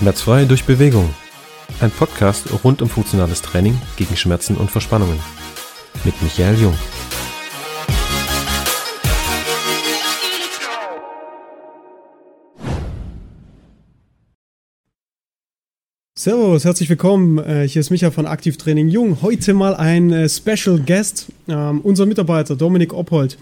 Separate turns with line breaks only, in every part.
Schmerzfrei durch Bewegung. Ein Podcast rund um funktionales Training gegen Schmerzen und Verspannungen. Mit Michael Jung.
Servus, herzlich willkommen. Äh, hier ist Micha von Aktivtraining Jung. Heute mal ein äh, Special Guest, ähm, unser Mitarbeiter Dominik Oppold.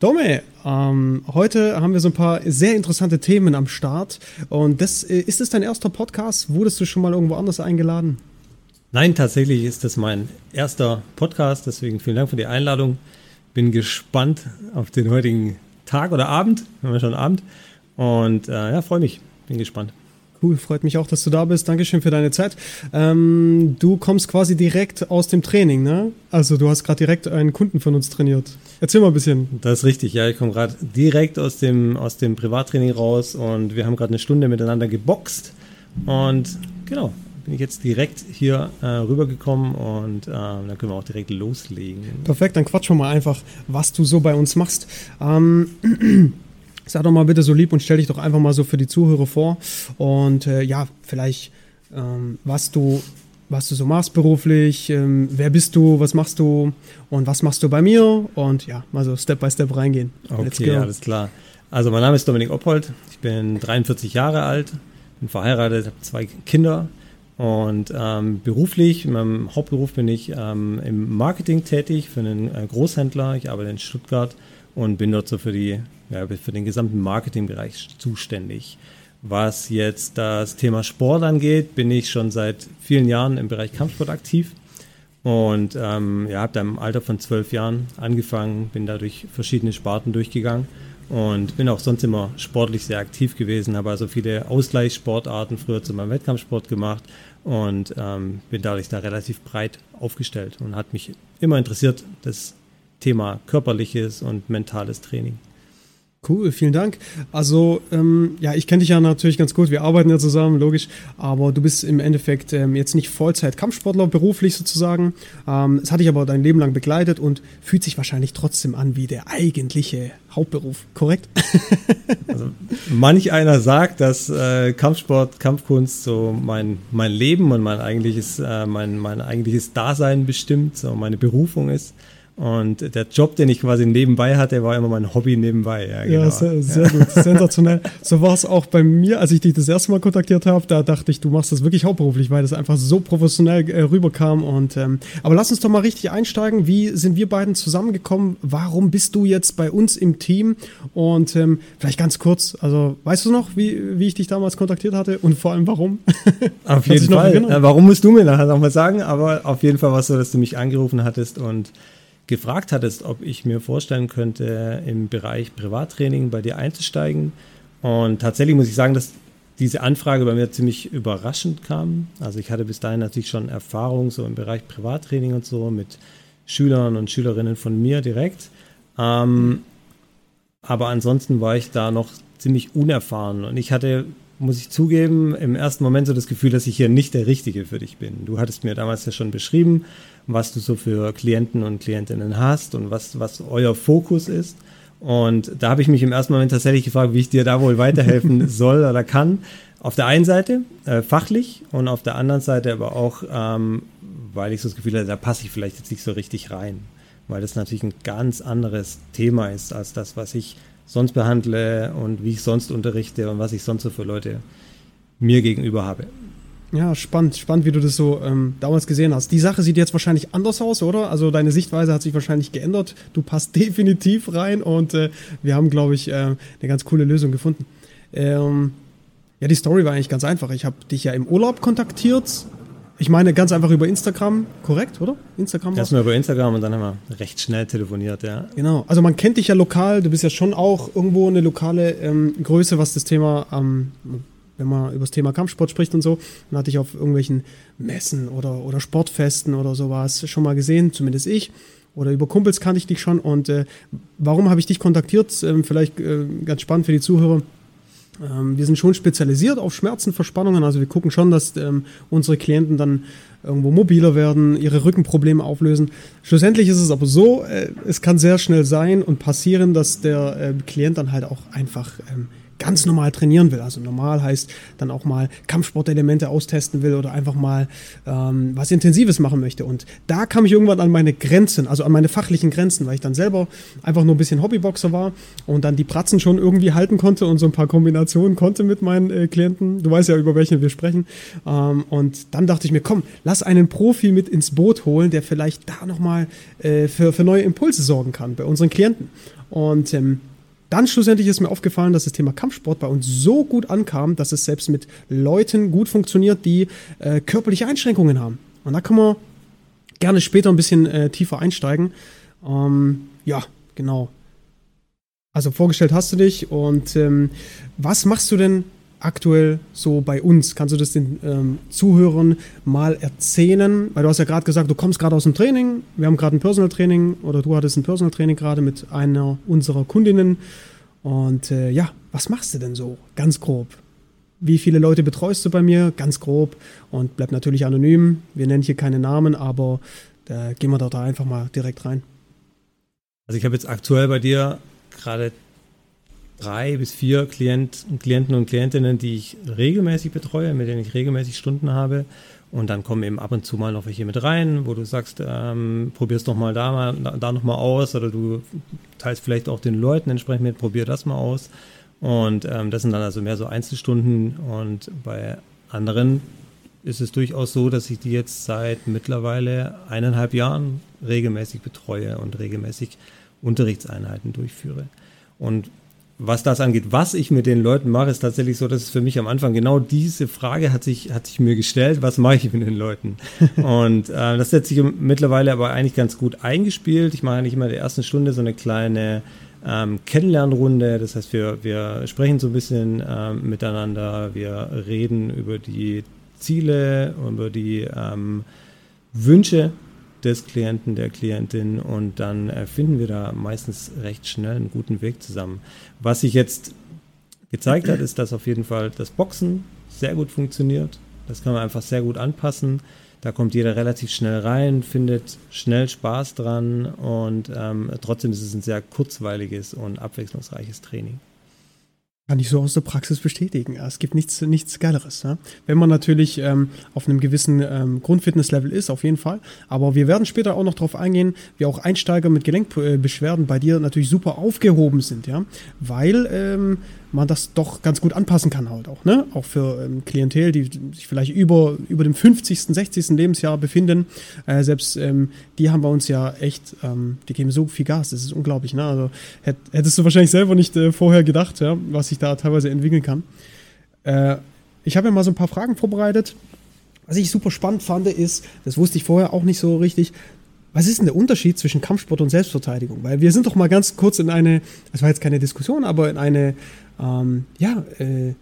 Domme, ähm, heute haben wir so ein paar sehr interessante Themen am Start. Und das äh, ist es dein erster Podcast? Wurdest du schon mal irgendwo anders eingeladen?
Nein, tatsächlich ist das mein erster Podcast. Deswegen vielen Dank für die Einladung. Bin gespannt auf den heutigen Tag oder Abend. Wir haben ja schon Abend. Und äh, ja, freue mich. Bin gespannt.
Cool, freut mich auch, dass du da bist. Dankeschön für deine Zeit. Ähm, du kommst quasi direkt aus dem Training, ne? Also du hast gerade direkt einen Kunden von uns trainiert. Erzähl mal ein bisschen.
Das ist richtig, ja. Ich komme gerade direkt aus dem, aus dem Privattraining raus und wir haben gerade eine Stunde miteinander geboxt. Und genau, bin ich jetzt direkt hier äh, rübergekommen und äh, dann können wir auch direkt loslegen.
Perfekt, dann quatschen wir mal einfach, was du so bei uns machst. Ähm, Sag doch mal bitte so lieb und stell dich doch einfach mal so für die Zuhörer vor. Und äh, ja, vielleicht, ähm, was du was du so machst beruflich, ähm, wer bist du, was machst du und was machst du bei mir und ja, mal so Step by Step reingehen.
Okay, alles klar. Also mein Name ist Dominik Oppold, ich bin 43 Jahre alt, bin verheiratet, habe zwei Kinder und ähm, beruflich, in meinem Hauptberuf bin ich ähm, im Marketing tätig für einen äh, Großhändler. Ich arbeite in Stuttgart und bin dort so für, die, ja, für den gesamten Marketingbereich zuständig. Was jetzt das Thema Sport angeht, bin ich schon seit vielen Jahren im Bereich Kampfsport aktiv und ähm, ja, habe da im Alter von zwölf Jahren angefangen, bin da durch verschiedene Sparten durchgegangen und bin auch sonst immer sportlich sehr aktiv gewesen, habe also viele Ausgleichssportarten früher zu meinem Wettkampfsport gemacht und ähm, bin dadurch da relativ breit aufgestellt und hat mich immer interessiert, das Thema körperliches und mentales Training.
Cool, vielen Dank. Also, ähm, ja, ich kenne dich ja natürlich ganz gut. Wir arbeiten ja zusammen, logisch. Aber du bist im Endeffekt ähm, jetzt nicht Vollzeit-Kampfsportler, beruflich sozusagen. Ähm, es hat dich aber dein Leben lang begleitet und fühlt sich wahrscheinlich trotzdem an wie der eigentliche Hauptberuf, korrekt?
also, manch einer sagt, dass äh, Kampfsport, Kampfkunst so mein, mein Leben und mein eigentliches, äh, mein, mein eigentliches Dasein bestimmt, so meine Berufung ist. Und der Job, den ich quasi nebenbei hatte, war immer mein Hobby nebenbei.
Ja, genau. ja sehr, sehr ja. gut, sensationell. So war es auch bei mir, als ich dich das erste Mal kontaktiert habe. Da dachte ich, du machst das wirklich hauptberuflich, weil das einfach so professionell äh, rüberkam. Und ähm, aber lass uns doch mal richtig einsteigen. Wie sind wir beiden zusammengekommen? Warum bist du jetzt bei uns im Team? Und ähm, vielleicht ganz kurz, also weißt du noch, wie, wie ich dich damals kontaktiert hatte und vor allem warum?
Auf jeden Fall. Ja, warum musst du mir nachher nochmal sagen? Aber auf jeden Fall war es so, dass du mich angerufen hattest und gefragt hattest, ob ich mir vorstellen könnte, im Bereich Privattraining bei dir einzusteigen. Und tatsächlich muss ich sagen, dass diese Anfrage bei mir ziemlich überraschend kam. Also ich hatte bis dahin natürlich schon Erfahrung so im Bereich Privattraining und so mit Schülern und Schülerinnen von mir direkt. Ähm, aber ansonsten war ich da noch ziemlich unerfahren und ich hatte muss ich zugeben, im ersten Moment so das Gefühl, dass ich hier nicht der Richtige für dich bin. Du hattest mir damals ja schon beschrieben, was du so für Klienten und Klientinnen hast und was, was euer Fokus ist. Und da habe ich mich im ersten Moment tatsächlich gefragt, wie ich dir da wohl weiterhelfen soll oder kann. Auf der einen Seite äh, fachlich und auf der anderen Seite aber auch, ähm, weil ich so das Gefühl hatte, da passe ich vielleicht jetzt nicht so richtig rein. Weil das natürlich ein ganz anderes Thema ist als das, was ich sonst behandle und wie ich sonst unterrichte und was ich sonst so für Leute mir gegenüber habe.
Ja, spannend, spannend, wie du das so ähm, damals gesehen hast. Die Sache sieht jetzt wahrscheinlich anders aus, oder? Also deine Sichtweise hat sich wahrscheinlich geändert. Du passt definitiv rein und äh, wir haben, glaube ich, äh, eine ganz coole Lösung gefunden. Ähm, ja, die Story war eigentlich ganz einfach. Ich habe dich ja im Urlaub kontaktiert ich meine ganz einfach über Instagram, korrekt, oder?
Instagram Erstmal über Instagram und dann haben wir recht schnell telefoniert, ja.
Genau. Also man kennt dich ja lokal, du bist ja schon auch irgendwo eine lokale ähm, Größe, was das Thema, ähm, wenn man über das Thema Kampfsport spricht und so, dann hatte ich auf irgendwelchen Messen oder, oder Sportfesten oder sowas schon mal gesehen, zumindest ich. Oder über Kumpels kannte ich dich schon. Und äh, warum habe ich dich kontaktiert? Ähm, vielleicht äh, ganz spannend für die Zuhörer wir sind schon spezialisiert auf Schmerzen, Verspannungen. Also wir gucken schon, dass ähm, unsere Klienten dann irgendwo mobiler werden, ihre Rückenprobleme auflösen. Schlussendlich ist es aber so, äh, es kann sehr schnell sein und passieren, dass der äh, Klient dann halt auch einfach ähm, ganz normal trainieren will. Also normal heißt dann auch mal Kampfsportelemente austesten will oder einfach mal ähm, was Intensives machen möchte. Und da kam ich irgendwann an meine Grenzen, also an meine fachlichen Grenzen, weil ich dann selber einfach nur ein bisschen Hobbyboxer war und dann die Pratzen schon irgendwie halten konnte und so ein paar Kombinationen konnte mit meinen äh, Klienten. Du weißt ja, über welche wir sprechen. Ähm, und dann dachte ich mir, komm, lass einen Profi mit ins Boot holen, der vielleicht da nochmal äh, für, für neue Impulse sorgen kann bei unseren Klienten. Und ähm, dann schlussendlich ist mir aufgefallen, dass das Thema Kampfsport bei uns so gut ankam, dass es selbst mit Leuten gut funktioniert, die äh, körperliche Einschränkungen haben. Und da können wir gerne später ein bisschen äh, tiefer einsteigen. Ähm, ja, genau. Also vorgestellt hast du dich und ähm, was machst du denn aktuell so bei uns? Kannst du das den ähm, Zuhörern mal erzählen? Weil du hast ja gerade gesagt, du kommst gerade aus dem Training. Wir haben gerade ein Personal Training oder du hattest ein Personal Training gerade mit einer unserer Kundinnen. Und äh, ja, was machst du denn so ganz grob? Wie viele Leute betreust du bei mir? Ganz grob und bleib natürlich anonym. Wir nennen hier keine Namen, aber da gehen wir da einfach mal direkt rein.
Also ich habe jetzt aktuell bei dir gerade drei bis vier Klient, Klienten und Klientinnen, die ich regelmäßig betreue, mit denen ich regelmäßig Stunden habe. Und dann kommen eben ab und zu mal noch welche mit rein, wo du sagst, ähm, probier's doch mal da, mal, da noch mal aus oder du teilst vielleicht auch den Leuten entsprechend mit, probier das mal aus. Und ähm, das sind dann also mehr so Einzelstunden. Und bei anderen ist es durchaus so, dass ich die jetzt seit mittlerweile eineinhalb Jahren regelmäßig betreue und regelmäßig Unterrichtseinheiten durchführe. Und was das angeht, was ich mit den Leuten mache, ist tatsächlich so, dass es für mich am Anfang genau diese Frage hat sich, hat sich mir gestellt, was mache ich mit den Leuten? Und äh, das hat sich mittlerweile aber eigentlich ganz gut eingespielt. Ich mache eigentlich immer in der ersten Stunde so eine kleine ähm, Kennenlernrunde. Das heißt, wir, wir sprechen so ein bisschen ähm, miteinander, wir reden über die Ziele, über die ähm, Wünsche des Klienten, der Klientin und dann äh, finden wir da meistens recht schnell einen guten Weg zusammen. Was sich jetzt gezeigt hat, ist, dass auf jeden Fall das Boxen sehr gut funktioniert. Das kann man einfach sehr gut anpassen. Da kommt jeder relativ schnell rein, findet schnell Spaß dran und ähm, trotzdem ist es ein sehr kurzweiliges und abwechslungsreiches Training.
Kann ich so aus der Praxis bestätigen. Es gibt nichts, nichts Geileres. Ja? Wenn man natürlich ähm, auf einem gewissen ähm, Grundfitnesslevel ist, auf jeden Fall. Aber wir werden später auch noch darauf eingehen, wie auch Einsteiger mit Gelenkbeschwerden bei dir natürlich super aufgehoben sind, ja. Weil ähm, man das doch ganz gut anpassen kann halt auch, ne? Auch für ähm, Klientel, die sich vielleicht über, über dem 50., 60. Lebensjahr befinden. Äh, selbst ähm, die haben bei uns ja echt, ähm, die geben so viel Gas, das ist unglaublich, ne? Also hätt, hättest du wahrscheinlich selber nicht äh, vorher gedacht, ja, was sich da teilweise entwickeln kann. Äh, ich habe ja mal so ein paar Fragen vorbereitet. Was ich super spannend fand, ist, das wusste ich vorher auch nicht so richtig, was ist denn der Unterschied zwischen Kampfsport und Selbstverteidigung? Weil wir sind doch mal ganz kurz in eine, das war jetzt keine Diskussion, aber in eine ähm, ja, äh,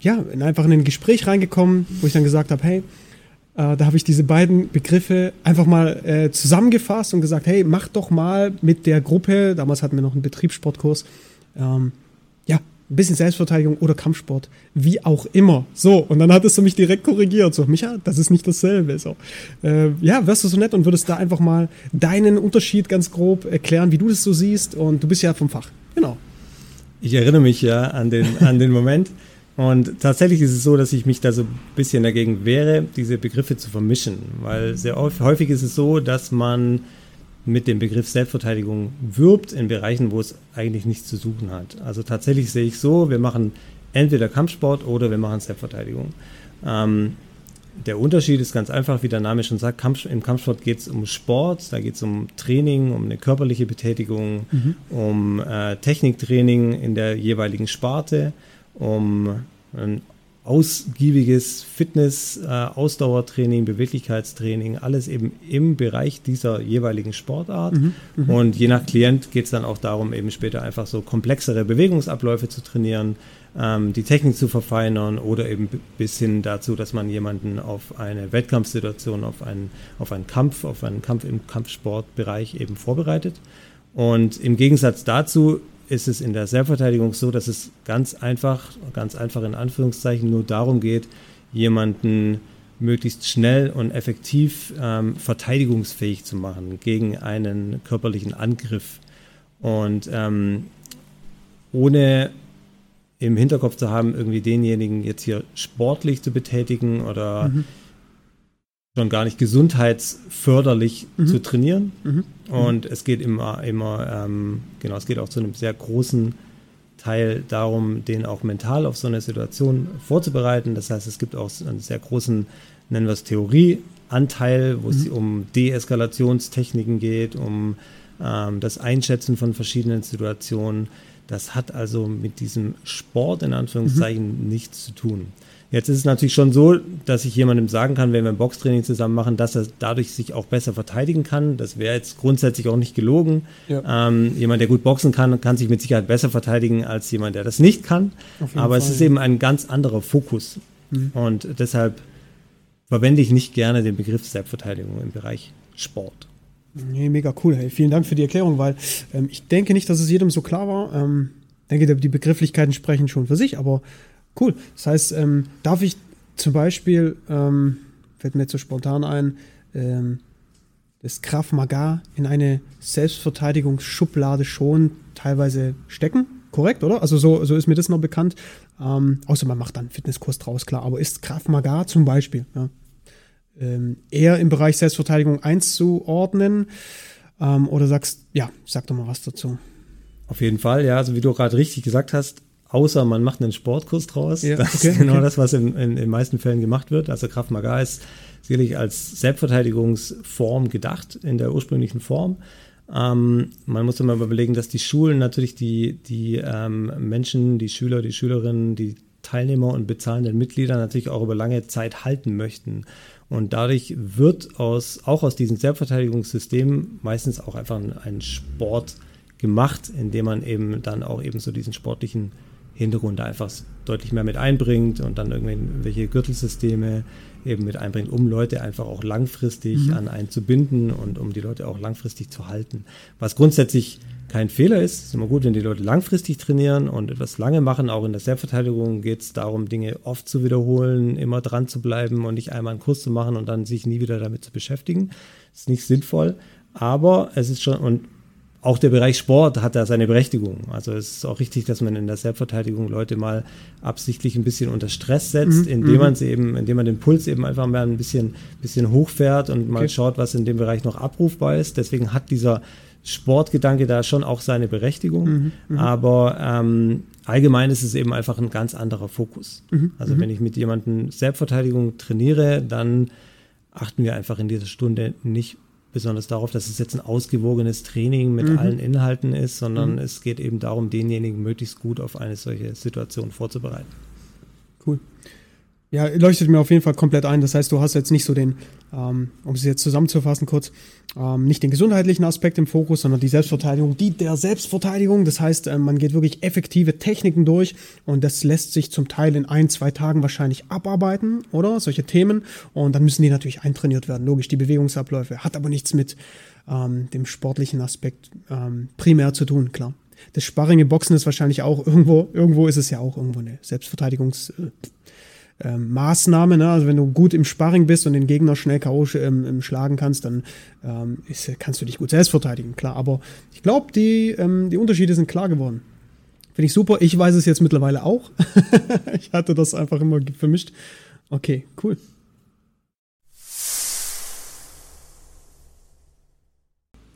ja, in einfach in ein Gespräch reingekommen, wo ich dann gesagt habe, hey, äh, da habe ich diese beiden Begriffe einfach mal äh, zusammengefasst und gesagt, hey, mach doch mal mit der Gruppe, damals hatten wir noch einen Betriebssportkurs, ähm, ja, ein bisschen Selbstverteidigung oder Kampfsport, wie auch immer. So, und dann hattest du mich direkt korrigiert. So, Micha, das ist nicht dasselbe. So, äh, ja, wärst du so nett und würdest da einfach mal deinen Unterschied ganz grob erklären, wie du das so siehst. Und du bist ja vom Fach. Genau.
Ich erinnere mich ja an den, an den Moment. Und tatsächlich ist es so, dass ich mich da so ein bisschen dagegen wehre, diese Begriffe zu vermischen. Weil sehr häufig ist es so, dass man mit dem Begriff Selbstverteidigung wirbt in Bereichen, wo es eigentlich nichts zu suchen hat. Also tatsächlich sehe ich so, wir machen entweder Kampfsport oder wir machen Selbstverteidigung. Ähm, der Unterschied ist ganz einfach, wie der Name schon sagt, Kampf, im Kampfsport geht es um Sport, da geht es um Training, um eine körperliche Betätigung, mhm. um äh, Techniktraining in der jeweiligen Sparte, um ein ausgiebiges Fitness, äh, Ausdauertraining, Beweglichkeitstraining, alles eben im Bereich dieser jeweiligen Sportart. Mhm, mh. Und je nach Klient geht es dann auch darum, eben später einfach so komplexere Bewegungsabläufe zu trainieren, ähm, die Technik zu verfeinern oder eben bis hin dazu, dass man jemanden auf eine Wettkampfsituation, auf einen, auf einen Kampf, auf einen Kampf im Kampfsportbereich eben vorbereitet. Und im Gegensatz dazu ist es in der Selbstverteidigung so, dass es ganz einfach, ganz einfach in Anführungszeichen nur darum geht, jemanden möglichst schnell und effektiv ähm, verteidigungsfähig zu machen gegen einen körperlichen Angriff. Und ähm, ohne im Hinterkopf zu haben, irgendwie denjenigen jetzt hier sportlich zu betätigen oder mhm. Schon gar nicht gesundheitsförderlich mhm. zu trainieren. Mhm. Und es geht immer, immer, ähm, genau, es geht auch zu einem sehr großen Teil darum, den auch mental auf so eine Situation vorzubereiten. Das heißt, es gibt auch einen sehr großen, nennen wir es Theorieanteil, wo es mhm. um Deeskalationstechniken geht, um ähm, das Einschätzen von verschiedenen Situationen. Das hat also mit diesem Sport in Anführungszeichen mhm. nichts zu tun. Jetzt ist es natürlich schon so, dass ich jemandem sagen kann, wenn wir ein Boxtraining zusammen machen, dass er dadurch sich auch besser verteidigen kann. Das wäre jetzt grundsätzlich auch nicht gelogen. Ja. Ähm, jemand, der gut boxen kann, kann sich mit Sicherheit besser verteidigen als jemand, der das nicht kann. Aber Fall, es ist ja. eben ein ganz anderer Fokus. Mhm. Und deshalb verwende ich nicht gerne den Begriff Selbstverteidigung im Bereich Sport.
Nee, mega cool. Hey. Vielen Dank für die Erklärung, weil ähm, ich denke nicht, dass es jedem so klar war. Ähm, denke, die Begrifflichkeiten sprechen schon für sich, aber Cool. Das heißt, ähm, darf ich zum Beispiel, ähm, fällt mir jetzt so spontan ein, ähm, das Krav Maga in eine Selbstverteidigungsschublade schon teilweise stecken? Korrekt, oder? Also so, so ist mir das noch bekannt. Ähm, außer man macht dann einen Fitnesskurs draus, klar. Aber ist Krav Maga zum Beispiel ja, ähm, eher im Bereich Selbstverteidigung einzuordnen? Ähm, oder sagst, ja, sag doch mal was dazu.
Auf jeden Fall, ja. Also wie du gerade richtig gesagt hast, außer man macht einen Sportkurs draus. Ja, das okay, ist genau okay. das, was in, in, in den meisten Fällen gemacht wird. Also Kraft Maga ist sicherlich als Selbstverteidigungsform gedacht in der ursprünglichen Form. Ähm, man muss immer überlegen, dass die Schulen natürlich die, die ähm, Menschen, die Schüler, die Schülerinnen, die Teilnehmer und bezahlenden Mitglieder natürlich auch über lange Zeit halten möchten. Und dadurch wird aus, auch aus diesem Selbstverteidigungssystem meistens auch einfach ein, ein Sport gemacht, indem man eben dann auch eben so diesen sportlichen Hintergrund einfach deutlich mehr mit einbringt und dann irgendwelche Gürtelsysteme eben mit einbringt, um Leute einfach auch langfristig mhm. an einen zu binden und um die Leute auch langfristig zu halten. Was grundsätzlich kein Fehler ist, ist immer gut, wenn die Leute langfristig trainieren und etwas lange machen. Auch in der Selbstverteidigung geht es darum, Dinge oft zu wiederholen, immer dran zu bleiben und nicht einmal einen Kurs zu machen und dann sich nie wieder damit zu beschäftigen. Das ist nicht sinnvoll. Aber es ist schon, und auch der Bereich Sport hat da seine Berechtigung. Also es ist auch richtig, dass man in der Selbstverteidigung Leute mal absichtlich ein bisschen unter Stress setzt, mhm. indem man sie eben, indem man den Puls eben einfach mal ein bisschen, bisschen hochfährt und mal okay. schaut, was in dem Bereich noch abrufbar ist. Deswegen hat dieser Sportgedanke da schon auch seine Berechtigung. Mhm. Mhm. Aber ähm, allgemein ist es eben einfach ein ganz anderer Fokus. Mhm. Also mhm. wenn ich mit jemandem Selbstverteidigung trainiere, dann achten wir einfach in dieser Stunde nicht besonders darauf, dass es jetzt ein ausgewogenes Training mit mhm. allen Inhalten ist, sondern mhm. es geht eben darum, denjenigen möglichst gut auf eine solche Situation vorzubereiten.
Cool. Ja, leuchtet mir auf jeden Fall komplett ein. Das heißt, du hast jetzt nicht so den, ähm, um es jetzt zusammenzufassen kurz, ähm, nicht den gesundheitlichen Aspekt im Fokus, sondern die Selbstverteidigung, die der Selbstverteidigung. Das heißt, äh, man geht wirklich effektive Techniken durch und das lässt sich zum Teil in ein, zwei Tagen wahrscheinlich abarbeiten, oder? Solche Themen. Und dann müssen die natürlich eintrainiert werden. Logisch, die Bewegungsabläufe. Hat aber nichts mit ähm, dem sportlichen Aspekt ähm, primär zu tun, klar. Das Sparring im Boxen ist wahrscheinlich auch irgendwo, irgendwo ist es ja auch irgendwo eine Selbstverteidigungs- äh, ähm, Maßnahme. Ne? Also wenn du gut im Sparring bist und den Gegner schnell K.O. Ähm, schlagen kannst, dann ähm, ist, kannst du dich gut selbst verteidigen, klar. Aber ich glaube, die, ähm, die Unterschiede sind klar geworden. Finde ich super. Ich weiß es jetzt mittlerweile auch. ich hatte das einfach immer vermischt. Okay, cool.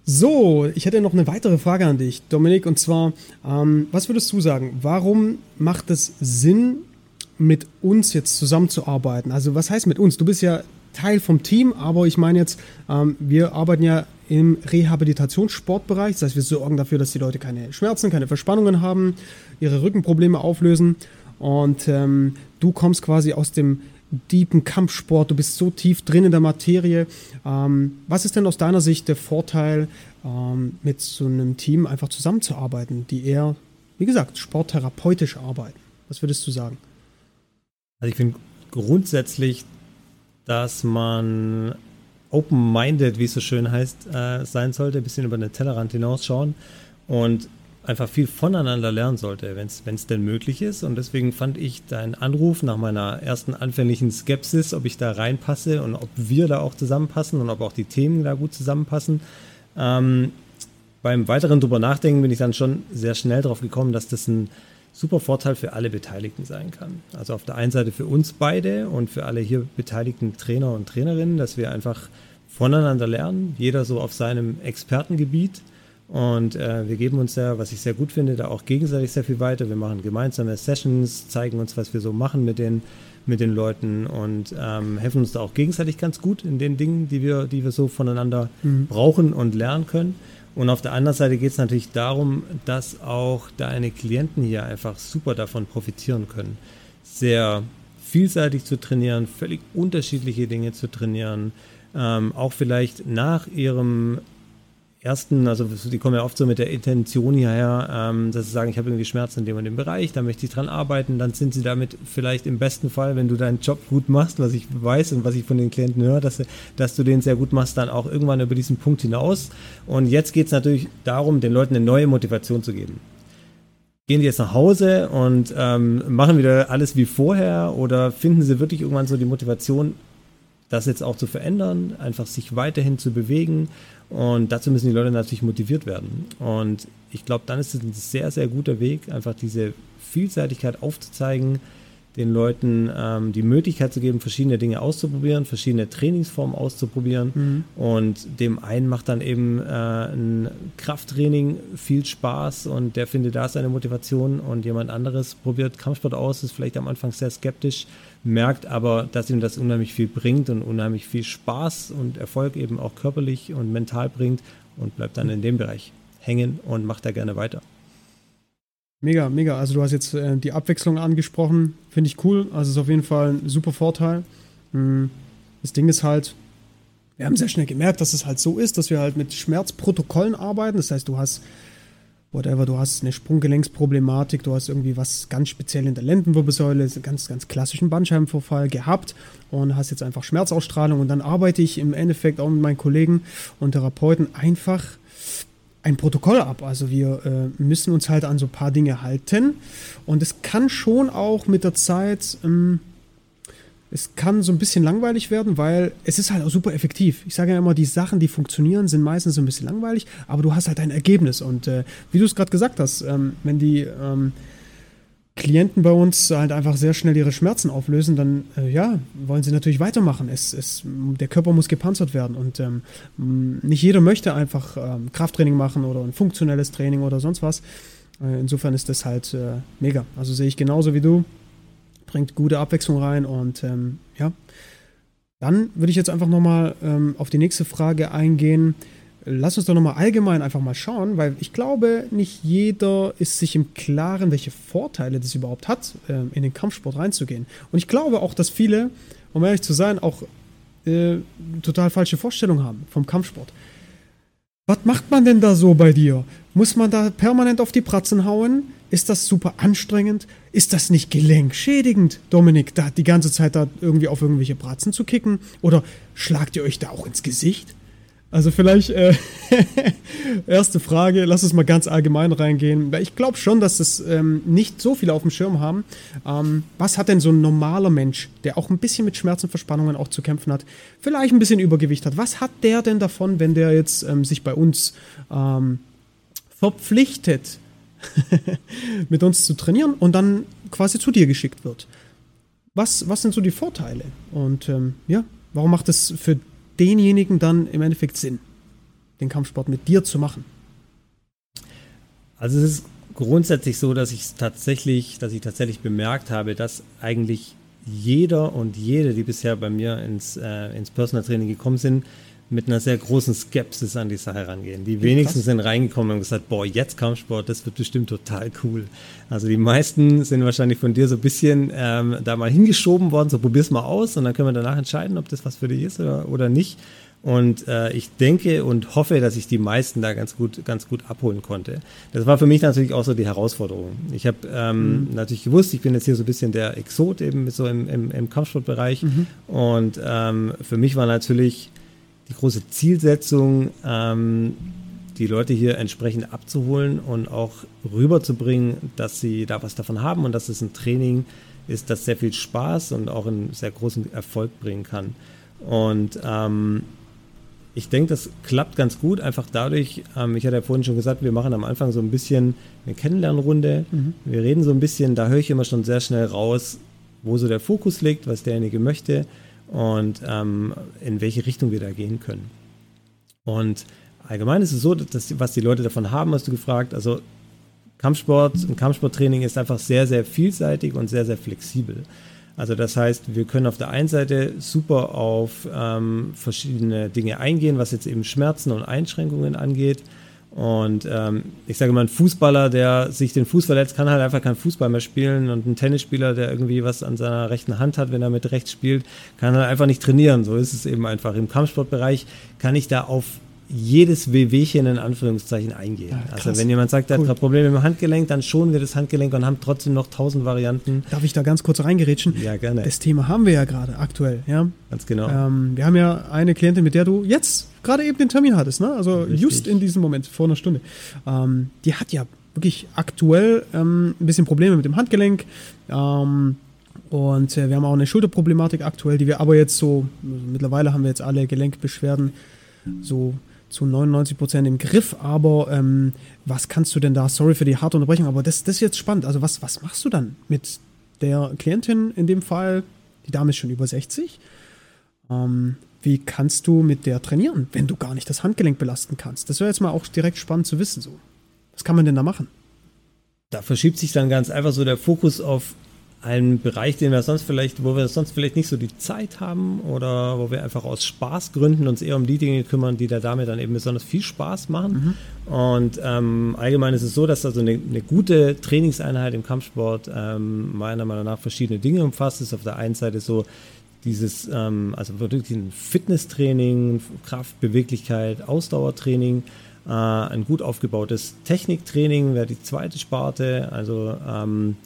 So, ich hätte noch eine weitere Frage an dich, Dominik, und zwar, ähm, was würdest du sagen? Warum macht es Sinn, mit uns jetzt zusammenzuarbeiten. Also was heißt mit uns? Du bist ja Teil vom Team, aber ich meine jetzt, ähm, wir arbeiten ja im Rehabilitationssportbereich. Das heißt, wir sorgen dafür, dass die Leute keine Schmerzen, keine Verspannungen haben, ihre Rückenprobleme auflösen. Und ähm, du kommst quasi aus dem deepen Kampfsport, du bist so tief drin in der Materie. Ähm, was ist denn aus deiner Sicht der Vorteil, ähm, mit so einem Team einfach zusammenzuarbeiten, die eher, wie gesagt, sporttherapeutisch arbeiten? Was würdest du sagen?
Also ich finde grundsätzlich, dass man open-minded, wie es so schön heißt, äh, sein sollte, ein bisschen über den Tellerrand hinausschauen und einfach viel voneinander lernen sollte, wenn es denn möglich ist. Und deswegen fand ich deinen Anruf nach meiner ersten anfänglichen Skepsis, ob ich da reinpasse und ob wir da auch zusammenpassen und ob auch die Themen da gut zusammenpassen. Ähm, beim weiteren drüber nachdenken bin ich dann schon sehr schnell drauf gekommen, dass das ein super Vorteil für alle Beteiligten sein kann. Also auf der einen Seite für uns beide und für alle hier beteiligten Trainer und Trainerinnen, dass wir einfach voneinander lernen, jeder so auf seinem Expertengebiet. Und äh, wir geben uns ja, was ich sehr gut finde, da auch gegenseitig sehr viel weiter. Wir machen gemeinsame Sessions, zeigen uns, was wir so machen mit den, mit den Leuten und ähm, helfen uns da auch gegenseitig ganz gut in den Dingen, die wir, die wir so voneinander mhm. brauchen und lernen können. Und auf der anderen Seite geht es natürlich darum, dass auch deine Klienten hier einfach super davon profitieren können. Sehr vielseitig zu trainieren, völlig unterschiedliche Dinge zu trainieren, ähm, auch vielleicht nach ihrem ersten, also die kommen ja oft so mit der Intention hierher, ähm, dass sie sagen, ich habe irgendwie Schmerzen in dem und dem Bereich, da möchte ich dran arbeiten, dann sind sie damit vielleicht im besten Fall, wenn du deinen Job gut machst, was ich weiß und was ich von den Klienten höre, dass, dass du den sehr gut machst, dann auch irgendwann über diesen Punkt hinaus. Und jetzt geht es natürlich darum, den Leuten eine neue Motivation zu geben. Gehen die jetzt nach Hause und ähm, machen wieder alles wie vorher oder finden sie wirklich irgendwann so die Motivation, das jetzt auch zu verändern, einfach sich weiterhin zu bewegen. Und dazu müssen die Leute natürlich motiviert werden. Und ich glaube, dann ist es ein sehr, sehr guter Weg, einfach diese Vielseitigkeit aufzuzeigen, den Leuten ähm, die Möglichkeit zu geben, verschiedene Dinge auszuprobieren, verschiedene Trainingsformen auszuprobieren. Mhm. Und dem einen macht dann eben äh, ein Krafttraining viel Spaß und der findet da seine Motivation und jemand anderes probiert Kampfsport aus, ist vielleicht am Anfang sehr skeptisch, merkt aber, dass ihm das unheimlich viel bringt und unheimlich viel Spaß und Erfolg eben auch körperlich und mental bringt und bleibt dann in dem Bereich hängen und macht da gerne weiter.
Mega, mega. Also du hast jetzt äh, die Abwechslung angesprochen. Finde ich cool. Also ist auf jeden Fall ein super Vorteil. Hm. Das Ding ist halt, wir haben sehr schnell gemerkt, dass es halt so ist, dass wir halt mit Schmerzprotokollen arbeiten. Das heißt, du hast whatever, du hast eine Sprunggelenksproblematik, du hast irgendwie was ganz speziell in der Lendenwirbelsäule, ganz, ganz klassischen Bandscheibenvorfall gehabt und hast jetzt einfach Schmerzausstrahlung und dann arbeite ich im Endeffekt auch mit meinen Kollegen und Therapeuten einfach ein Protokoll ab. Also wir äh, müssen uns halt an so ein paar Dinge halten. Und es kann schon auch mit der Zeit, ähm, es kann so ein bisschen langweilig werden, weil es ist halt auch super effektiv. Ich sage ja immer, die Sachen, die funktionieren, sind meistens so ein bisschen langweilig, aber du hast halt ein Ergebnis. Und äh, wie du es gerade gesagt hast, ähm, wenn die ähm, Klienten bei uns halt einfach sehr schnell ihre Schmerzen auflösen, dann äh, ja, wollen sie natürlich weitermachen. Es, es, der Körper muss gepanzert werden und ähm, nicht jeder möchte einfach ähm, Krafttraining machen oder ein funktionelles Training oder sonst was. Äh, insofern ist das halt äh, mega. Also sehe ich genauso wie du. Bringt gute Abwechslung rein und ähm, ja. Dann würde ich jetzt einfach nochmal ähm, auf die nächste Frage eingehen lass uns doch nochmal allgemein einfach mal schauen, weil ich glaube, nicht jeder ist sich im Klaren, welche Vorteile das überhaupt hat, ähm, in den Kampfsport reinzugehen. Und ich glaube auch, dass viele, um ehrlich zu sein, auch äh, total falsche Vorstellungen haben vom Kampfsport. Was macht man denn da so bei dir? Muss man da permanent auf die Pratzen hauen? Ist das super anstrengend? Ist das nicht gelenkschädigend, Dominik, da die ganze Zeit da irgendwie auf irgendwelche Pratzen zu kicken? Oder schlagt ihr euch da auch ins Gesicht? Also vielleicht äh, erste Frage, lass uns mal ganz allgemein reingehen. Ich glaube schon, dass das ähm, nicht so viele auf dem Schirm haben. Ähm, was hat denn so ein normaler Mensch, der auch ein bisschen mit Schmerzen, Verspannungen auch zu kämpfen hat, vielleicht ein bisschen Übergewicht hat? Was hat der denn davon, wenn der jetzt ähm, sich bei uns ähm, verpflichtet, mit uns zu trainieren und dann quasi zu dir geschickt wird? Was, was sind so die Vorteile? Und ähm, ja, warum macht es für denjenigen dann im Endeffekt Sinn, den Kampfsport mit dir zu machen?
Also es ist grundsätzlich so, dass ich tatsächlich, dass ich tatsächlich bemerkt habe, dass eigentlich jeder und jede, die bisher bei mir ins, äh, ins Personal Training gekommen sind, mit einer sehr großen Skepsis an die Sache rangehen. Die wenigsten sind reingekommen und gesagt, boah, jetzt Kampfsport, das wird bestimmt total cool. Also die meisten sind wahrscheinlich von dir so ein bisschen ähm, da mal hingeschoben worden, so probier's mal aus und dann können wir danach entscheiden, ob das was für dich ist oder, oder nicht. Und äh, ich denke und hoffe, dass ich die meisten da ganz gut, ganz gut abholen konnte. Das war für mich natürlich auch so die Herausforderung. Ich habe ähm, mhm. natürlich gewusst, ich bin jetzt hier so ein bisschen der Exot eben so im, im, im Kampfsportbereich. Mhm. Und ähm, für mich war natürlich die große Zielsetzung, ähm, die Leute hier entsprechend abzuholen und auch rüberzubringen, dass sie da was davon haben und dass es ein Training ist, das sehr viel Spaß und auch einen sehr großen Erfolg bringen kann. Und ähm, ich denke, das klappt ganz gut, einfach dadurch, ähm, ich hatte ja vorhin schon gesagt, wir machen am Anfang so ein bisschen eine Kennenlernrunde. Mhm. Wir reden so ein bisschen, da höre ich immer schon sehr schnell raus, wo so der Fokus liegt, was derjenige möchte und ähm, in welche Richtung wir da gehen können. Und allgemein ist es so, dass was die Leute davon haben, hast du gefragt. Also Kampfsport und Kampfsporttraining ist einfach sehr, sehr vielseitig und sehr, sehr flexibel. Also das heißt, wir können auf der einen Seite super auf ähm, verschiedene Dinge eingehen, was jetzt eben Schmerzen und Einschränkungen angeht. Und ähm, ich sage mal, ein Fußballer, der sich den Fuß verletzt, kann halt einfach keinen Fußball mehr spielen. Und ein Tennisspieler, der irgendwie was an seiner rechten Hand hat, wenn er mit rechts spielt, kann halt einfach nicht trainieren. So ist es eben einfach. Im Kampfsportbereich kann ich da auf jedes Wehwehchen in Anführungszeichen eingehen. Ja, also wenn jemand sagt, er cool. hat Probleme mit dem Handgelenk, dann schonen wir das Handgelenk und haben trotzdem noch tausend Varianten.
Darf ich da ganz kurz reingerätschen?
Ja, gerne.
Das Thema haben wir ja gerade aktuell, ja.
Ganz genau.
Ähm, wir haben ja eine Klientin, mit der du jetzt gerade eben den Termin hattest, ne? Also Richtig. just in diesem Moment, vor einer Stunde. Ähm, die hat ja wirklich aktuell ähm, ein bisschen Probleme mit dem Handgelenk. Ähm, und äh, wir haben auch eine Schulterproblematik aktuell, die wir aber jetzt so, mittlerweile haben wir jetzt alle Gelenkbeschwerden so zu 99 Prozent im Griff, aber ähm, was kannst du denn da, sorry für die harte Unterbrechung, aber das, das ist jetzt spannend. Also was, was machst du dann mit der Klientin in dem Fall? Die Dame ist schon über 60. Ähm, wie kannst du mit der trainieren, wenn du gar nicht das Handgelenk belasten kannst? Das wäre jetzt mal auch direkt spannend zu wissen. So. Was kann man denn da machen?
Da verschiebt sich dann ganz einfach so der Fokus auf einen Bereich, den wir sonst vielleicht, wo wir sonst vielleicht nicht so die Zeit haben oder wo wir einfach aus Spaßgründen uns eher um die Dinge kümmern, die der Dame dann eben besonders viel Spaß machen. Mhm. Und ähm, allgemein ist es so, dass also eine, eine gute Trainingseinheit im Kampfsport ähm, meiner Meinung nach verschiedene Dinge umfasst. Es ist auf der einen Seite so dieses, ähm, also wirklich ein Fitnesstraining, Kraft, Beweglichkeit, Ausdauertraining, äh, ein gut aufgebautes Techniktraining wäre die zweite Sparte, also ähm,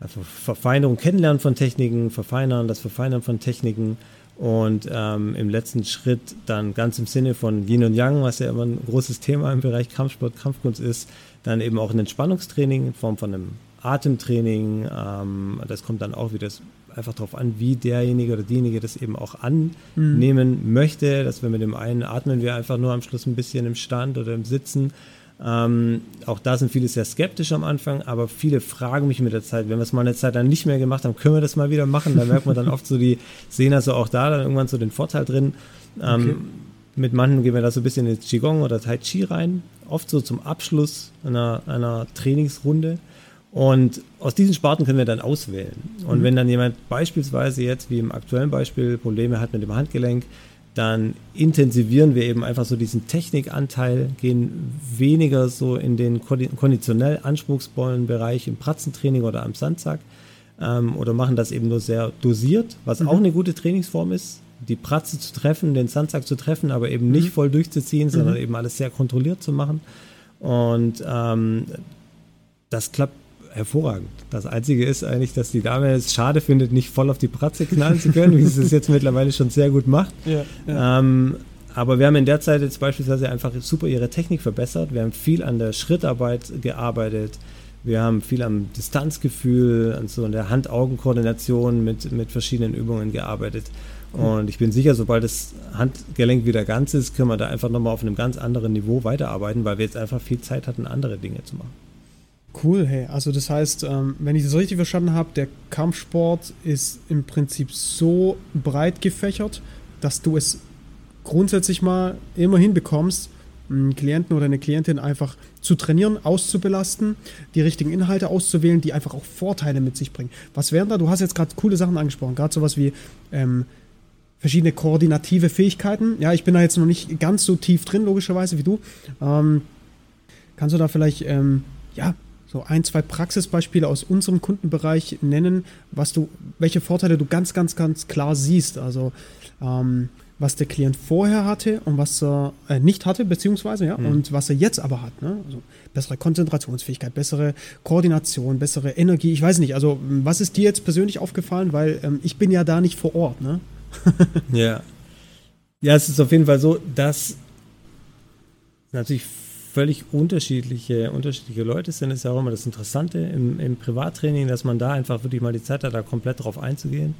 also Verfeinerung, Kennenlernen von Techniken, Verfeinern, das Verfeinern von Techniken und ähm, im letzten Schritt dann ganz im Sinne von Yin und Yang, was ja immer ein großes Thema im Bereich Kampfsport, Kampfkunst ist, dann eben auch ein Entspannungstraining in Form von einem Atemtraining. Ähm, das kommt dann auch wieder einfach darauf an, wie derjenige oder diejenige das eben auch annehmen mhm. möchte. Dass wir mit dem einen atmen wir einfach nur am Schluss ein bisschen im Stand oder im Sitzen ähm, auch da sind viele sehr skeptisch am Anfang, aber viele fragen mich mit der Zeit, wenn wir es mal eine Zeit dann nicht mehr gemacht haben, können wir das mal wieder machen? Da merkt man dann oft so, die sehen also auch da dann irgendwann so den Vorteil drin. Ähm, okay. Mit manchen gehen wir da so ein bisschen ins Qigong oder Tai Chi rein, oft so zum Abschluss einer, einer Trainingsrunde. Und aus diesen Sparten können wir dann auswählen. Und mhm. wenn dann jemand beispielsweise jetzt, wie im aktuellen Beispiel, Probleme hat mit dem Handgelenk, dann intensivieren wir eben einfach so diesen Technikanteil, gehen weniger so in den konditionell anspruchsvollen Bereich im Pratzentraining oder am Sandsack ähm, oder machen das eben nur sehr dosiert, was mhm. auch eine gute Trainingsform ist, die Pratze zu treffen, den Sandsack zu treffen, aber eben nicht mhm. voll durchzuziehen, sondern mhm. eben alles sehr kontrolliert zu machen. Und ähm, das klappt hervorragend. Das Einzige ist eigentlich, dass die Dame es schade findet, nicht voll auf die Pratze knallen zu können, wie sie es jetzt mittlerweile schon sehr gut macht. Ja, ja. Ähm, aber wir haben in der Zeit jetzt beispielsweise einfach super ihre Technik verbessert. Wir haben viel an der Schrittarbeit gearbeitet. Wir haben viel am Distanzgefühl, an so der Hand-Augen-Koordination mit, mit verschiedenen Übungen gearbeitet. Und ich bin sicher, sobald das Handgelenk wieder ganz ist, können wir da einfach nochmal auf einem ganz anderen Niveau weiterarbeiten, weil wir jetzt einfach viel Zeit hatten, andere Dinge zu machen.
Cool, hey. Also das heißt, ähm, wenn ich das richtig verstanden habe, der Kampfsport ist im Prinzip so breit gefächert, dass du es grundsätzlich mal immer hinbekommst, einen Klienten oder eine Klientin einfach zu trainieren, auszubelasten, die richtigen Inhalte auszuwählen, die einfach auch Vorteile mit sich bringen. Was wären da? Du hast jetzt gerade coole Sachen angesprochen, gerade sowas wie ähm, verschiedene koordinative Fähigkeiten. Ja, ich bin da jetzt noch nicht ganz so tief drin, logischerweise, wie du. Ähm, kannst du da vielleicht ähm, ja, so ein, zwei Praxisbeispiele aus unserem Kundenbereich nennen, was du, welche Vorteile du ganz, ganz, ganz klar siehst. Also ähm, was der Klient vorher hatte und was er äh, nicht hatte, beziehungsweise, ja, mhm. und was er jetzt aber hat. Ne? Also bessere Konzentrationsfähigkeit, bessere Koordination, bessere Energie. Ich weiß nicht, also was ist dir jetzt persönlich aufgefallen? Weil ähm, ich bin ja da nicht vor Ort, ne?
ja. Ja, es ist auf jeden Fall so, dass natürlich völlig unterschiedliche, unterschiedliche Leute sind, ist ja auch immer das Interessante im, im Privattraining, dass man da einfach wirklich mal die Zeit hat, da komplett drauf einzugehen.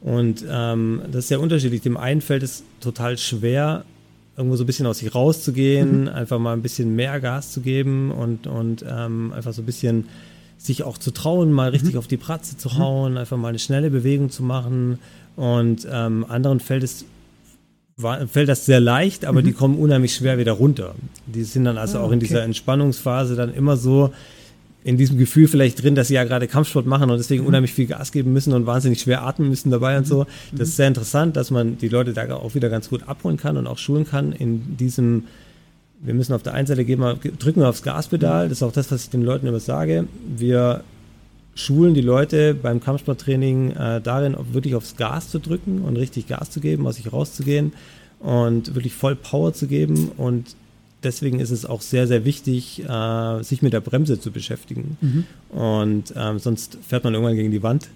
Und ähm, das ist ja unterschiedlich. Dem einen fällt es total schwer, irgendwo so ein bisschen aus sich rauszugehen, mhm. einfach mal ein bisschen mehr Gas zu geben und, und ähm, einfach so ein bisschen sich auch zu trauen, mal richtig mhm. auf die Pratze zu mhm. hauen, einfach mal eine schnelle Bewegung zu machen. Und ähm, anderen fällt es fällt das sehr leicht, aber mhm. die kommen unheimlich schwer wieder runter. Die sind dann also ah, auch in dieser Entspannungsphase dann immer so in diesem Gefühl vielleicht drin, dass sie ja gerade Kampfsport machen und deswegen mhm. unheimlich viel Gas geben müssen und wahnsinnig schwer atmen müssen dabei und so. Mhm. Das ist sehr interessant, dass man die Leute da auch wieder ganz gut abholen kann und auch schulen kann in diesem wir müssen auf der einen Seite gehen wir, drücken wir aufs Gaspedal, das ist auch das, was ich den Leuten immer sage. Wir schulen die Leute beim Kampfsporttraining äh, darin, wirklich aufs Gas zu drücken und richtig Gas zu geben, aus sich rauszugehen und wirklich voll Power zu geben. Und deswegen ist es auch sehr, sehr wichtig, äh, sich mit der Bremse zu beschäftigen. Mhm. Und ähm, sonst fährt man irgendwann gegen die Wand.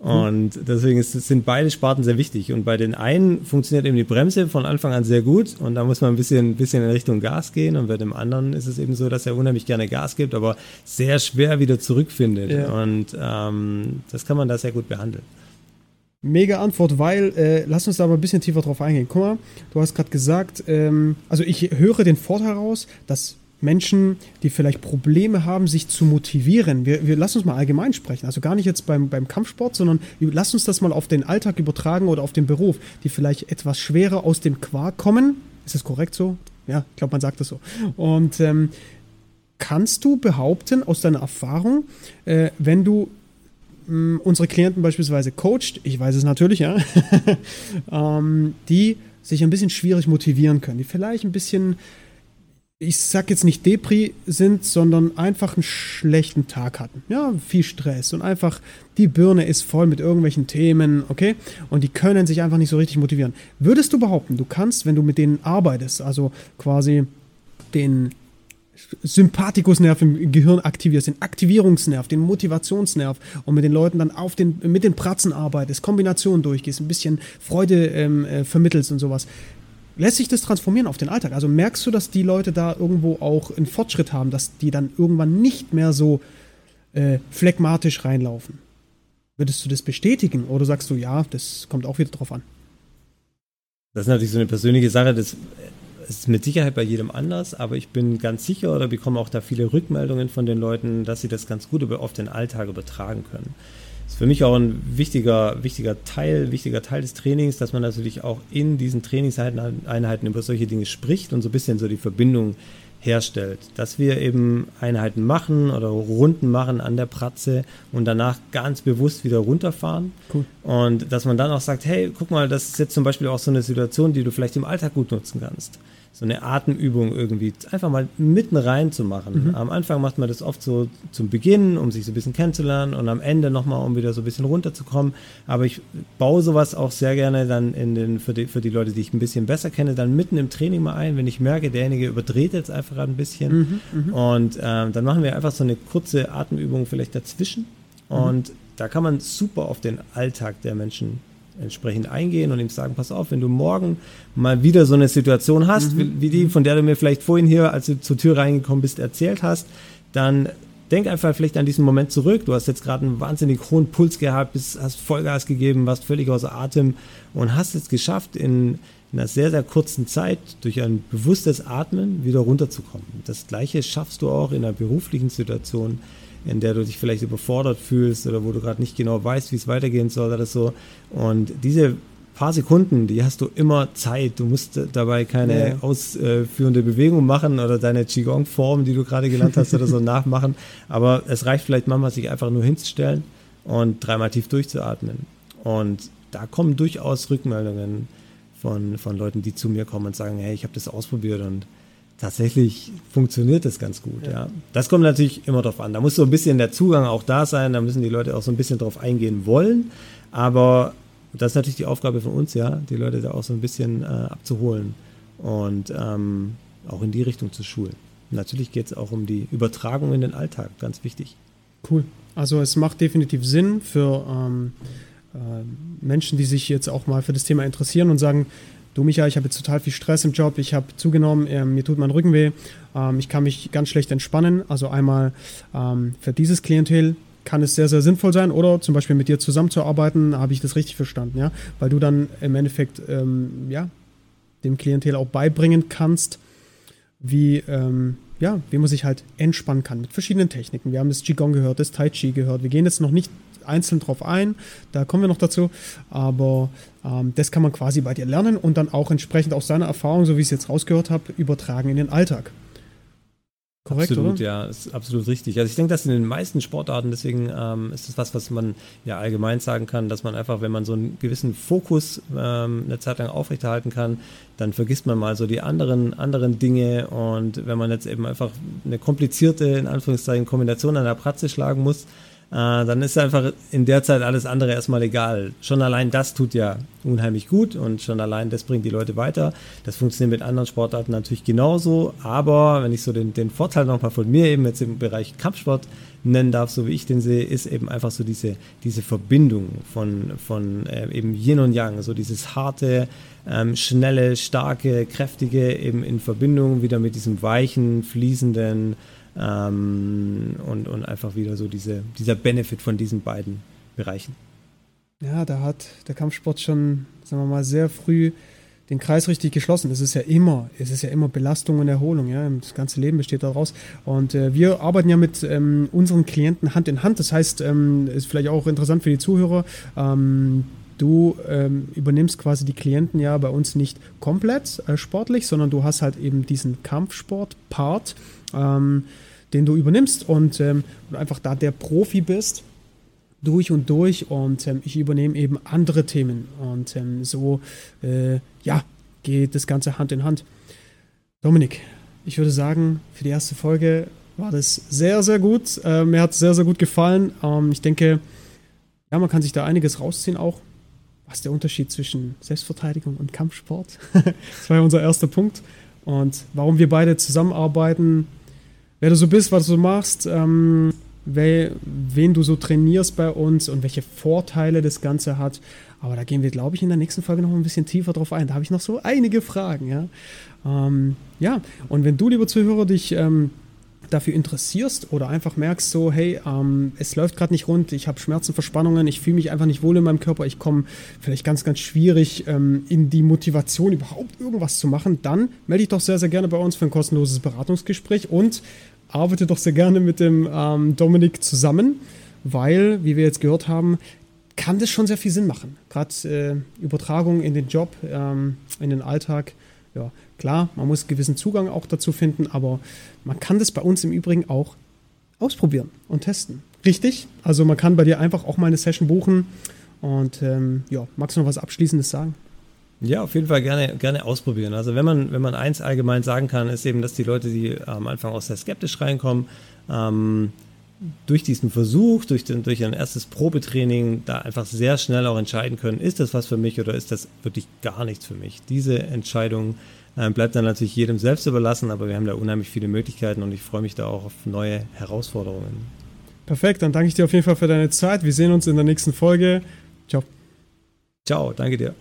Und deswegen ist, sind beide Sparten sehr wichtig. Und bei den einen funktioniert eben die Bremse von Anfang an sehr gut und da muss man ein bisschen, bisschen in Richtung Gas gehen. Und bei dem anderen ist es eben so, dass er unheimlich gerne Gas gibt, aber sehr schwer wieder zurückfindet. Ja. Und ähm, das kann man da sehr gut behandeln.
Mega Antwort, weil, äh, lass uns da mal ein bisschen tiefer drauf eingehen. Guck mal, du hast gerade gesagt, ähm, also ich höre den Vorteil heraus, dass Menschen, die vielleicht Probleme haben, sich zu motivieren. Wir, wir lassen uns mal allgemein sprechen. Also gar nicht jetzt beim, beim Kampfsport, sondern lass uns das mal auf den Alltag übertragen oder auf den Beruf, die vielleicht etwas schwerer aus dem Quark kommen. Ist das korrekt so? Ja, ich glaube, man sagt das so. Und ähm, kannst du behaupten aus deiner Erfahrung, äh, wenn du mh, mm, unsere Klienten beispielsweise coacht, ich weiß es natürlich, ja, ähm, die sich ein bisschen schwierig motivieren können, die vielleicht ein bisschen ich sag jetzt nicht Depri sind, sondern einfach einen schlechten Tag hatten. Ja, viel Stress und einfach die Birne ist voll mit irgendwelchen Themen, okay? Und die können sich einfach nicht so richtig motivieren. Würdest du behaupten, du kannst, wenn du mit denen arbeitest, also quasi den Sympathikusnerv im Gehirn aktivierst, den Aktivierungsnerv, den Motivationsnerv und mit den Leuten dann auf den, mit den Pratzen arbeitest, Kombinationen durchgehst, ein bisschen Freude ähm, äh, vermittelst und sowas lässt sich das transformieren auf den Alltag? Also merkst du, dass die Leute da irgendwo auch einen Fortschritt haben, dass die dann irgendwann nicht mehr so äh, phlegmatisch reinlaufen? Würdest du das bestätigen oder sagst du, ja, das kommt auch wieder drauf an?
Das ist natürlich so eine persönliche Sache, das ist mit Sicherheit bei jedem anders, aber ich bin ganz sicher oder bekomme auch da viele Rückmeldungen von den Leuten, dass sie das ganz gut auf den Alltag übertragen können ist für mich auch ein wichtiger, wichtiger Teil, wichtiger Teil des Trainings, dass man natürlich auch in diesen Trainingseinheiten über solche Dinge spricht und so ein bisschen so die Verbindung herstellt. Dass wir eben Einheiten machen oder Runden machen an der Pratze und danach ganz bewusst wieder runterfahren. Cool. Und dass man dann auch sagt, hey, guck mal, das ist jetzt zum Beispiel auch so eine Situation, die du vielleicht im Alltag gut nutzen kannst so eine Atemübung irgendwie einfach mal mitten rein zu machen. Mhm. Am Anfang macht man das oft so zum Beginn, um sich so ein bisschen kennenzulernen und am Ende nochmal, um wieder so ein bisschen runterzukommen. Aber ich baue sowas auch sehr gerne dann in den, für die, für die Leute, die ich ein bisschen besser kenne, dann mitten im Training mal ein, wenn ich merke, derjenige überdreht jetzt einfach ein bisschen. Mhm, mhm. und ähm, dann machen wir einfach so eine kurze Atemübung vielleicht dazwischen. Mhm. Und da kann man super auf den Alltag der Menschen entsprechend eingehen und ihm sagen, pass auf, wenn du morgen mal wieder so eine Situation hast, mhm. wie, wie, die, von der du mir vielleicht vorhin hier, als du zur Tür reingekommen bist, erzählt hast, dann denk einfach vielleicht an diesen Moment zurück. Du hast jetzt gerade einen wahnsinnig hohen Puls gehabt, bist, hast Vollgas gegeben, warst völlig außer Atem und hast es geschafft, in, in einer sehr, sehr kurzen Zeit durch ein bewusstes Atmen wieder runterzukommen. Das Gleiche schaffst du auch in einer beruflichen Situation in der du dich vielleicht überfordert fühlst oder wo du gerade nicht genau weißt, wie es weitergehen soll oder so. Und diese paar Sekunden, die hast du immer Zeit. Du musst dabei keine ja. ausführende Bewegung machen oder deine Qigong-Form, die du gerade gelernt hast oder so nachmachen. Aber es reicht vielleicht manchmal, sich einfach nur hinzustellen und dreimal tief durchzuatmen. Und da kommen durchaus Rückmeldungen von, von Leuten, die zu mir kommen und sagen, hey, ich habe das ausprobiert und tatsächlich funktioniert das ganz gut. Ja. ja. Das kommt natürlich immer darauf an. Da muss so ein bisschen der Zugang auch da sein. Da müssen die Leute auch so ein bisschen drauf eingehen wollen. Aber das ist natürlich die Aufgabe von uns, ja, die Leute da auch so ein bisschen äh, abzuholen und ähm, auch in die Richtung zu schulen. natürlich geht es auch um die Übertragung in den Alltag, ganz wichtig.
Cool. Also es macht definitiv Sinn für ähm, äh, Menschen, die sich jetzt auch mal für das Thema interessieren und sagen, du Micha, ich habe jetzt total viel Stress im Job, ich habe zugenommen, äh, mir tut mein Rücken weh, ähm, ich kann mich ganz schlecht entspannen. Also einmal ähm, für dieses Klientel kann es sehr, sehr sinnvoll sein oder zum Beispiel mit dir zusammenzuarbeiten, habe ich das richtig verstanden, ja? Weil du dann im Endeffekt, ähm, ja, dem Klientel auch beibringen kannst, wie, ähm, ja, wie man sich halt entspannen kann mit verschiedenen Techniken. Wir haben das Qigong gehört, das Tai Chi gehört. Wir gehen jetzt noch nicht einzeln drauf ein, da kommen wir noch dazu, aber ähm, das kann man quasi bei dir lernen und dann auch entsprechend aus seiner Erfahrung, so wie ich es jetzt rausgehört habe, übertragen in den Alltag.
Korrekt, absolut, oder? ja, ist absolut richtig. Also ich denke, dass in den meisten Sportarten, deswegen ähm, ist das was, was man ja allgemein sagen kann, dass man einfach, wenn man so einen gewissen Fokus ähm, eine Zeit lang aufrechterhalten kann, dann vergisst man mal so die anderen, anderen Dinge und wenn man jetzt eben einfach eine komplizierte, in Anführungszeichen, Kombination an der Pratze schlagen muss, dann ist einfach in der Zeit alles andere erstmal egal. Schon allein das tut ja unheimlich gut und schon allein das bringt die Leute weiter. Das funktioniert mit anderen Sportarten natürlich genauso, aber wenn ich so den, den Vorteil nochmal von mir eben jetzt im Bereich Kampfsport nennen darf, so wie ich den sehe, ist eben einfach so diese, diese Verbindung von, von äh, eben Yin und Yang, so dieses harte, ähm, schnelle, starke, kräftige eben in Verbindung wieder mit diesem weichen, fließenden, ähm, und, und einfach wieder so diese, dieser Benefit von diesen beiden Bereichen.
Ja, da hat der Kampfsport schon, sagen wir mal, sehr früh den Kreis richtig geschlossen. Es ist ja immer, es ist ja immer Belastung und Erholung. Ja, das ganze Leben besteht daraus. Und äh, wir arbeiten ja mit ähm, unseren Klienten Hand in Hand. Das heißt, ähm, ist vielleicht auch interessant für die Zuhörer. Ähm, du ähm, übernimmst quasi die Klienten ja bei uns nicht komplett äh, sportlich, sondern du hast halt eben diesen Kampfsport-Part ähm, den du übernimmst und, ähm, einfach da der Profi bist durch und durch und ähm, ich übernehme eben andere Themen und ähm, so äh, ja geht das Ganze Hand in Hand. Dominik, ich würde sagen, für die erste Folge war das sehr, sehr gut. Äh, mir hat es sehr, sehr gut gefallen. Ähm, ich denke, ja, man kann sich da einiges rausziehen auch. Was ist der Unterschied zwischen Selbstverteidigung und Kampfsport? das war ja unser erster Punkt. Und warum wir beide zusammenarbeiten, wer du so bist, was du machst, ähm, wer, wen du so trainierst bei uns und welche Vorteile das Ganze hat. Aber da gehen wir, glaube ich, in der nächsten Folge noch ein bisschen tiefer drauf ein. Da habe ich noch so einige Fragen. Ja, ähm, ja. und wenn du, lieber Zuhörer, dich ähm, dafür interessierst oder einfach merkst, so, hey, ähm, es läuft gerade nicht rund, ich habe Schmerzen, Verspannungen, ich fühle mich einfach nicht wohl in meinem Körper, ich komme vielleicht ganz, ganz schwierig ähm, in die Motivation, überhaupt irgendwas zu machen, dann melde dich doch sehr, sehr gerne bei uns für ein kostenloses Beratungsgespräch und arbeite doch sehr gerne mit dem ähm, Dominik zusammen, weil, wie wir jetzt gehört haben, kann das schon sehr viel Sinn machen. Gerade äh, Übertragung in den Job, ähm, in den Alltag ja, klar, man muss gewissen Zugang auch dazu finden, aber man kann das bei uns im Übrigen auch ausprobieren und testen. Richtig? Also man kann bei dir einfach auch mal eine Session buchen. Und ähm, ja, magst du noch was Abschließendes sagen?
Ja, auf jeden Fall gerne, gerne ausprobieren. Also wenn man, wenn man eins allgemein sagen kann, ist eben, dass die Leute, die am Anfang auch sehr skeptisch reinkommen, ähm, durch diesen Versuch, durch, den, durch ein erstes Probetraining da einfach sehr schnell auch entscheiden können, ist das was für mich oder ist das wirklich gar nichts für mich. Diese Entscheidung äh, bleibt dann natürlich jedem selbst überlassen, aber wir haben da unheimlich viele Möglichkeiten und ich freue mich da auch auf neue Herausforderungen.
Perfekt, dann danke ich dir auf jeden Fall für deine Zeit. Wir sehen uns in der nächsten Folge. Ciao.
Ciao, danke dir.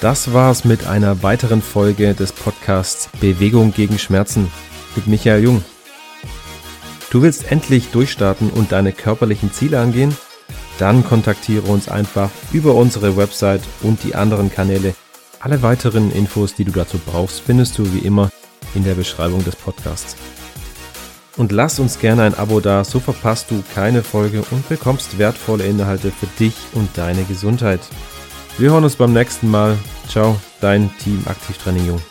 Das war's mit einer weiteren Folge des Podcasts Bewegung gegen Schmerzen mit Michael Jung. Du willst endlich durchstarten und deine körperlichen Ziele angehen? Dann kontaktiere uns einfach über unsere Website und die anderen Kanäle. Alle weiteren Infos, die du dazu brauchst, findest du wie immer in der Beschreibung des Podcasts. Und lass uns gerne ein Abo da, so verpasst du keine Folge und bekommst wertvolle Inhalte für dich und deine Gesundheit. Wir hören uns beim nächsten Mal. Ciao, dein Team Aktivtraining Jung.